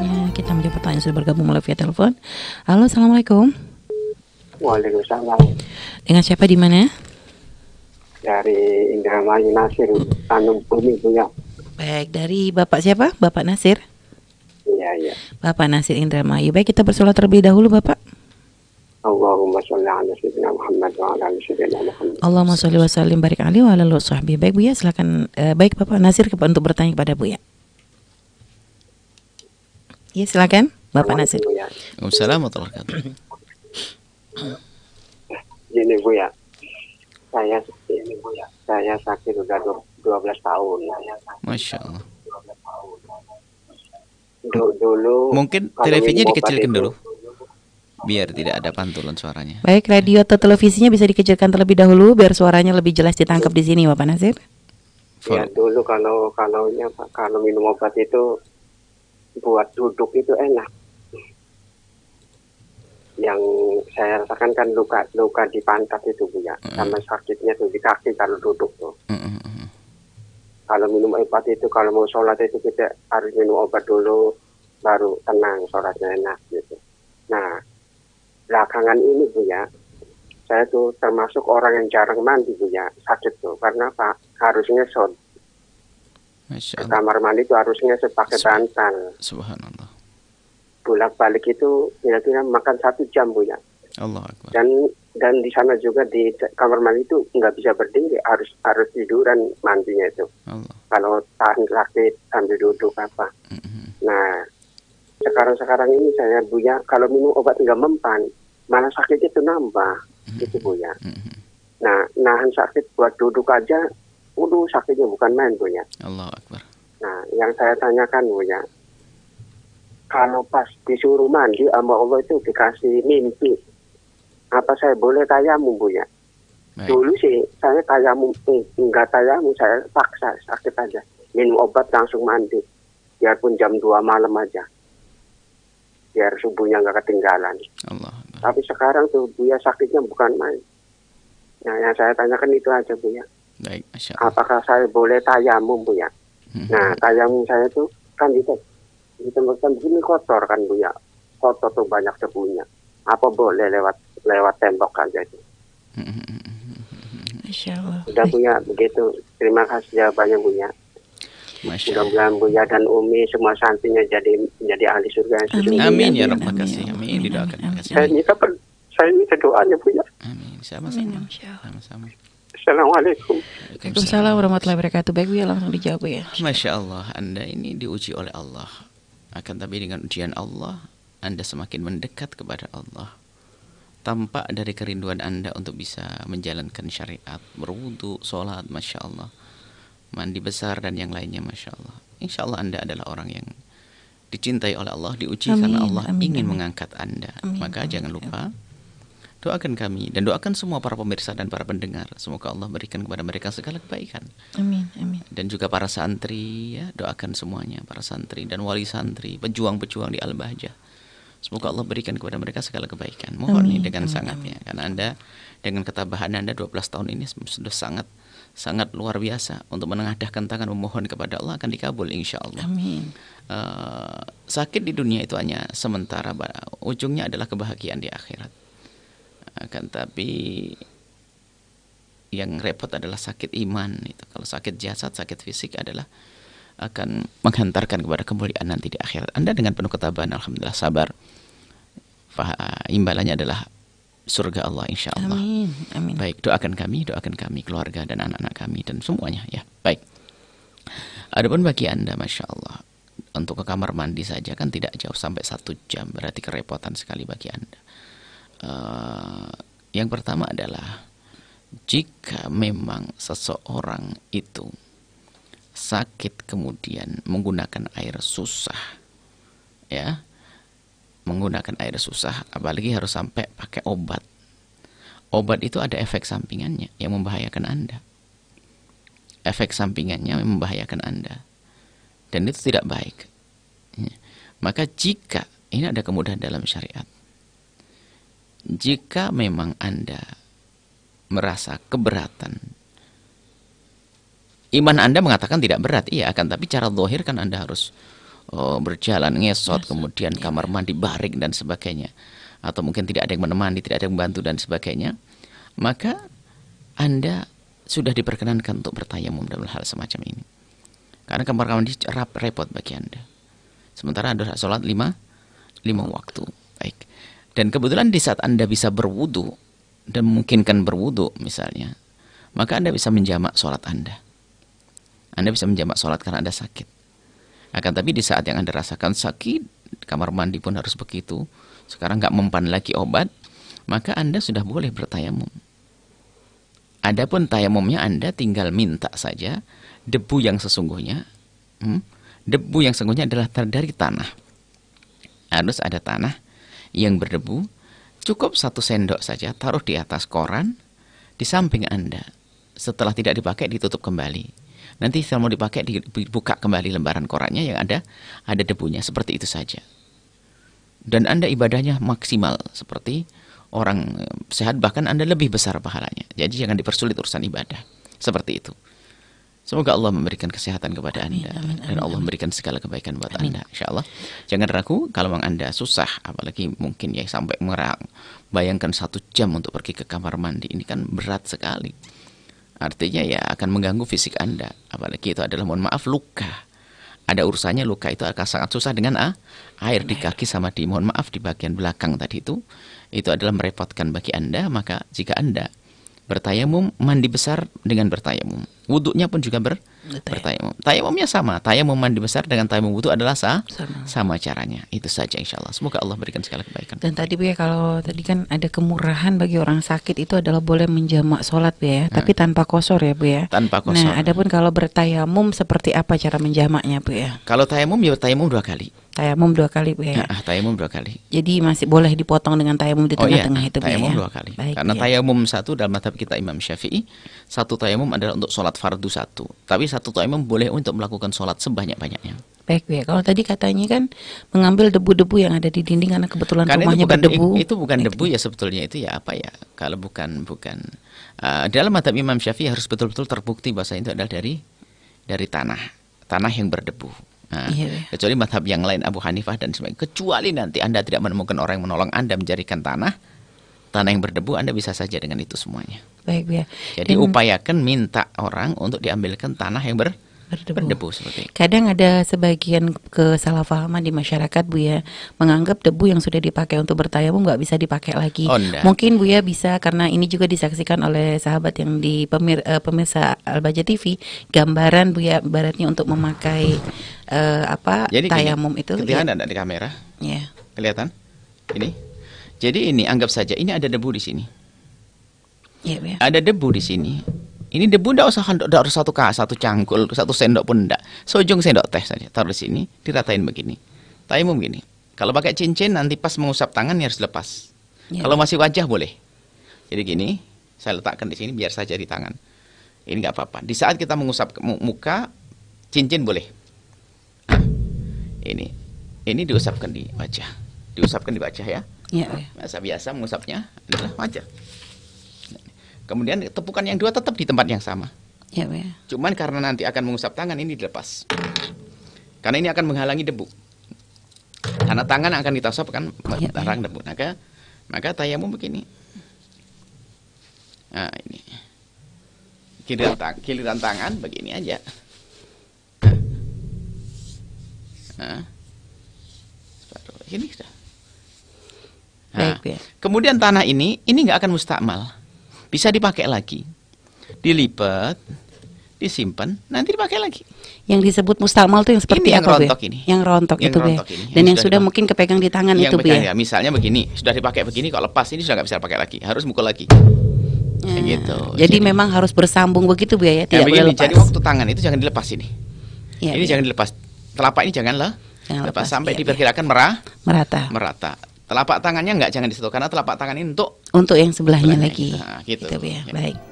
selanjutnya kita menjawab pertanyaan sudah bergabung melalui via telepon. Halo, assalamualaikum. Waalaikumsalam. Dengan siapa di mana? Dari Indramayu Nasir, Tanjung Bumi punya. Baik, dari Bapak siapa? Bapak Nasir. Iya, iya. Bapak Nasir Indramayu. Baik, kita bersolat terlebih dahulu, Bapak. Allahumma sholli ala sayyidina Muhammad wa ala ali sayyidina Muhammad. Allahumma sholli wa sallim barik alaihi wa ala sahbihi. Baik, Bu ya, silakan eh, baik Bapak Nasir untuk bertanya kepada Bu ya. Ya, silakan Bapak Nasir. Waalaikumsalam warahmatullahi wabarakatuh. Gini Bu ya. Saya ini Bu ya. Saya sakit udah du- 12 tahun. Masya Allah. Du- dulu Mungkin televisinya dikecilkan itu- dulu. Biar tidak ada pantulan suaranya. Baik, radio atau televisinya bisa dikecilkan terlebih dahulu biar suaranya lebih jelas ditangkap di sini, Bapak Nasir. Ya dulu kalau kalau Pak, kalau minum obat itu buat duduk itu enak. Yang saya rasakan kan luka luka di pantat itu bu ya, sama sakitnya tuh di kaki kalau duduk tuh. Kalau minum obat itu kalau mau sholat itu kita harus minum obat dulu, baru tenang sholatnya enak gitu. Nah belakangan ini bu ya, saya tuh termasuk orang yang jarang mandi bu ya, sakit tuh karena apa? Harus ngesot. Ke kamar mandi itu harus ngesot pakai bantal. Subhanallah. Bolak balik itu kira-kira makan satu jam bu ya. Allah Akbar. Dan dan di sana juga di kamar mandi itu nggak bisa berdiri, harus harus tiduran mandinya itu. Allah. Kalau tahan sakit sambil duduk apa. Nah sekarang-sekarang ini saya bu ya kalau minum obat nggak mempan, malah sakitnya itu nambah, itu bu ya. Nah nahan sakit buat duduk aja, udah sakitnya bukan main bu ya. Allah Akbar. Nah, yang saya tanyakan Bu ya, kalau pas disuruh mandi sama Allah itu dikasih mimpi, apa saya boleh tayamum Bu ya? Dulu sih saya tayamum, eh, enggak tayamum, saya paksa sakit aja. Minum obat langsung mandi, biarpun jam 2 malam aja. Biar subuhnya nggak ketinggalan. Allah. Tapi sekarang tuh Bu ya sakitnya bukan main. Nah, yang saya tanyakan itu aja Bu ya. Baik, Masya Allah. Apakah saya boleh tayamum Bu ya? Nah, tayamum saya tuh kan di di tempat begini kotor kan Bu ya. Kotor tuh banyak debunya. Apa boleh lewat lewat tembok aja itu? Masya Allah. Udah Bu ya, begitu. Terima kasih jawabannya Bu ya. Mudah-mudahan Bu ya dan Umi semua santrinya jadi menjadi ahli surga yang sesungguhnya. Amin ya Rabbal kasih. Amin didoakan. Saya minta per- saya minta doanya Bu ya. Sama-sama. Sama-sama. Assalamualaikum. Waalaikumsalam warahmatullahi wabarakatuh. Baik, ya langsung dijawab ya. Masya Allah, Anda ini diuji oleh Allah. Akan tapi dengan ujian Allah, Anda semakin mendekat kepada Allah. Tampak dari kerinduan Anda untuk bisa menjalankan syariat, berwudu, sholat, Masya Allah. Mandi besar dan yang lainnya, Masya Allah. Insya Allah Anda adalah orang yang dicintai oleh Allah, diuji Amin, karena Allah amin, ingin amin. mengangkat Anda. Maka jangan lupa doakan kami dan doakan semua para pemirsa dan para pendengar. Semoga Allah berikan kepada mereka segala kebaikan. Amin, amin. dan juga para santri ya doakan semuanya para santri dan wali santri pejuang-pejuang di Al-Bahjah. Semoga Allah berikan kepada mereka segala kebaikan. Mohon nih Amin, dengan amin, sangat ya karena anda dengan ketabahan anda 12 tahun ini sudah sangat sangat luar biasa. Untuk menengadahkan tangan memohon kepada Allah akan dikabul insya Allah. Amin. Eh, sakit di dunia itu hanya sementara ujungnya adalah kebahagiaan di akhirat akan tapi yang repot adalah sakit iman itu. Kalau sakit jasad sakit fisik adalah akan menghantarkan kepada kemuliaan nanti di akhirat. Anda dengan penuh ketabahan alhamdulillah sabar. Imbalannya adalah surga Allah insya Allah Amin, amin. baik doakan kami doakan kami keluarga dan anak-anak kami dan semuanya ya. Baik. Adapun bagi anda, masya Allah, untuk ke kamar mandi saja kan tidak jauh sampai satu jam, berarti kerepotan sekali bagi anda. Eh, yang pertama adalah jika memang seseorang itu sakit kemudian menggunakan air susah, ya, menggunakan air susah, apalagi harus sampai pakai obat. Obat itu ada efek sampingannya yang membahayakan anda efek sampingannya membahayakan Anda. Dan itu tidak baik. Ya. Maka jika, ini ada kemudahan dalam syariat. Jika memang Anda merasa keberatan, iman Anda mengatakan tidak berat, iya akan tapi cara zahir kan Anda harus oh, berjalan ngesot, kemudian kamar mandi baring dan sebagainya, atau mungkin tidak ada yang menemani, tidak ada yang membantu dan sebagainya, maka anda sudah diperkenankan untuk bertayamum dalam hal semacam ini. Karena kamar mandi rap repot bagi anda. Sementara anda sholat lima, lima waktu. Baik. Dan kebetulan di saat anda bisa berwudu dan memungkinkan berwudu misalnya, maka anda bisa menjamak sholat anda. Anda bisa menjamak sholat karena anda sakit. Akan tapi di saat yang anda rasakan sakit, kamar mandi pun harus begitu. Sekarang nggak mempan lagi obat, maka anda sudah boleh bertayamum. Adapun tayamumnya anda tinggal minta saja debu yang sesungguhnya. Hmm, debu yang sesungguhnya adalah dari tanah. Harus ada tanah yang berdebu. Cukup satu sendok saja taruh di atas koran di samping anda. Setelah tidak dipakai ditutup kembali. Nanti setelah mau dipakai dibuka kembali lembaran korannya yang ada ada debunya seperti itu saja. Dan anda ibadahnya maksimal seperti orang sehat bahkan anda lebih besar pahalanya. Jadi jangan dipersulit urusan ibadah seperti itu. Semoga Allah memberikan kesehatan kepada amin, Anda amin, amin, dan Allah memberikan segala kebaikan buat amin. Anda. Insya Allah. Jangan ragu kalau memang Anda susah, apalagi mungkin ya sampai merang. Bayangkan satu jam untuk pergi ke kamar mandi. Ini kan berat sekali. Artinya ya akan mengganggu fisik Anda. Apalagi itu adalah mohon maaf luka. Ada urusannya luka itu akan sangat susah dengan ah, air di kaki sama di mohon maaf di bagian belakang tadi itu. Itu adalah merepotkan bagi Anda. Maka jika Anda bertayamum mandi besar dengan bertayamum. Wudhunya pun juga ber bertayamum. tayamumnya sama. Tayamum mandi besar dengan tayamum wudhu adalah sah, sama. sama caranya. Itu saja insya Allah semoga Allah berikan segala kebaikan. Dan tadi bu ya kalau tadi kan ada kemurahan bagi orang sakit itu adalah boleh menjamak sholat bu ya. Hmm. tapi tanpa kosor ya bu ya. Tanpa kosor. nah adapun kalau bertayamum seperti apa cara menjamaknya bu ya? Kalau tayamum ya tayamum dua kali Tayamum dua kali Bu ya. Nah, tayamum dua kali. Jadi masih boleh dipotong dengan tayamum di tengah-tengah oh, iya. itu Bu tayamum ya. dua kali. Baik, Karena ya. tayamum satu dalam madhab kita Imam Syafi'i, satu tayamum adalah untuk sholat fardu satu. Tapi satu tayamum boleh untuk melakukan sholat sebanyak-banyaknya. Baik Bu ya. Kalau tadi katanya kan mengambil debu-debu yang ada di dinding karena kebetulan karena rumahnya itu bukan, berdebu. Itu bukan debu ya sebetulnya itu ya apa ya? Kalau bukan bukan uh, dalam madhab Imam Syafi'i harus betul-betul terbukti bahasa itu adalah dari dari tanah, tanah yang berdebu. Nah, iya, iya. Kecuali madhab yang lain Abu Hanifah dan sebagainya. Kecuali nanti Anda tidak menemukan orang yang menolong Anda menjadikan tanah, tanah yang berdebu Anda bisa saja dengan itu semuanya. Baik ya. Jadi dan, upayakan minta orang untuk diambilkan tanah yang ber berdebu. berdebu seperti. Kadang ada sebagian kesalahpahaman di masyarakat Bu ya, menganggap debu yang sudah dipakai untuk bertayamum nggak bisa dipakai lagi. Oh, Mungkin Bu ya bisa karena ini juga disaksikan oleh sahabat yang di pemir, uh, pemirsa Albaja TV, gambaran Bu ya baratnya untuk memakai uh, apa Jadi tayamum gini, itu. Kelihatan ya. di kamera? Ya. Kelihatan? Ini. Jadi ini anggap saja ini ada debu di sini. Ya, ya. Ada debu di sini ini debu ndak usah ndak harus satu kas, satu cangkul, satu sendok pun ndak. Seujung sendok teh saja taruh di sini, diratain begini. Tayamum begini. Kalau pakai cincin nanti pas mengusap tangan ya harus lepas. Ya. Kalau masih wajah boleh. Jadi gini, saya letakkan di sini biar saja di tangan. Ini nggak apa-apa. Di saat kita mengusap muka, cincin boleh. Nah, ini, ini diusapkan di wajah, diusapkan di wajah ya. Ya. ya. Biasa biasa mengusapnya adalah wajah. Kemudian tepukan yang dua tetap di tempat yang sama. Ya, ya. Cuman karena nanti akan mengusap tangan ini dilepas. Karena ini akan menghalangi debu. Karena tangan akan kita usap kan ya, ya. debu. Maka maka tayamum begini. Nah, ini. Giliran, tang giliran tangan begini aja. Nah. Ini sudah. Nah, Baik, ya. Kemudian tanah ini ini nggak akan mustakmal bisa dipakai lagi. Dilipat, disimpan, nanti dipakai lagi. Yang disebut mustalmal itu yang seperti ini yang apa, rontok ini. Yang rontok yang itu, rontok ini. Dan yang, yang sudah, mungkin kepegang di tangan yang itu, ya. Misalnya begini, sudah dipakai begini, kalau lepas ini sudah nggak bisa pakai lagi, harus mukul lagi. Ya. gitu. Jadi, jadi memang harus bersambung begitu Bu ya, tidak ya, boleh lepas. Jadi waktu tangan itu jangan dilepas ini. Ya, ini ya. jangan dilepas. Telapak ini janganlah jangan lepas, lepas sampai ya, diperkirakan merah merata. Merata. Telapak tangannya enggak jangan disentuh karena telapak tangan ini untuk untuk yang sebelahnya lagi. Nah, gitu. gitu ya. Baik.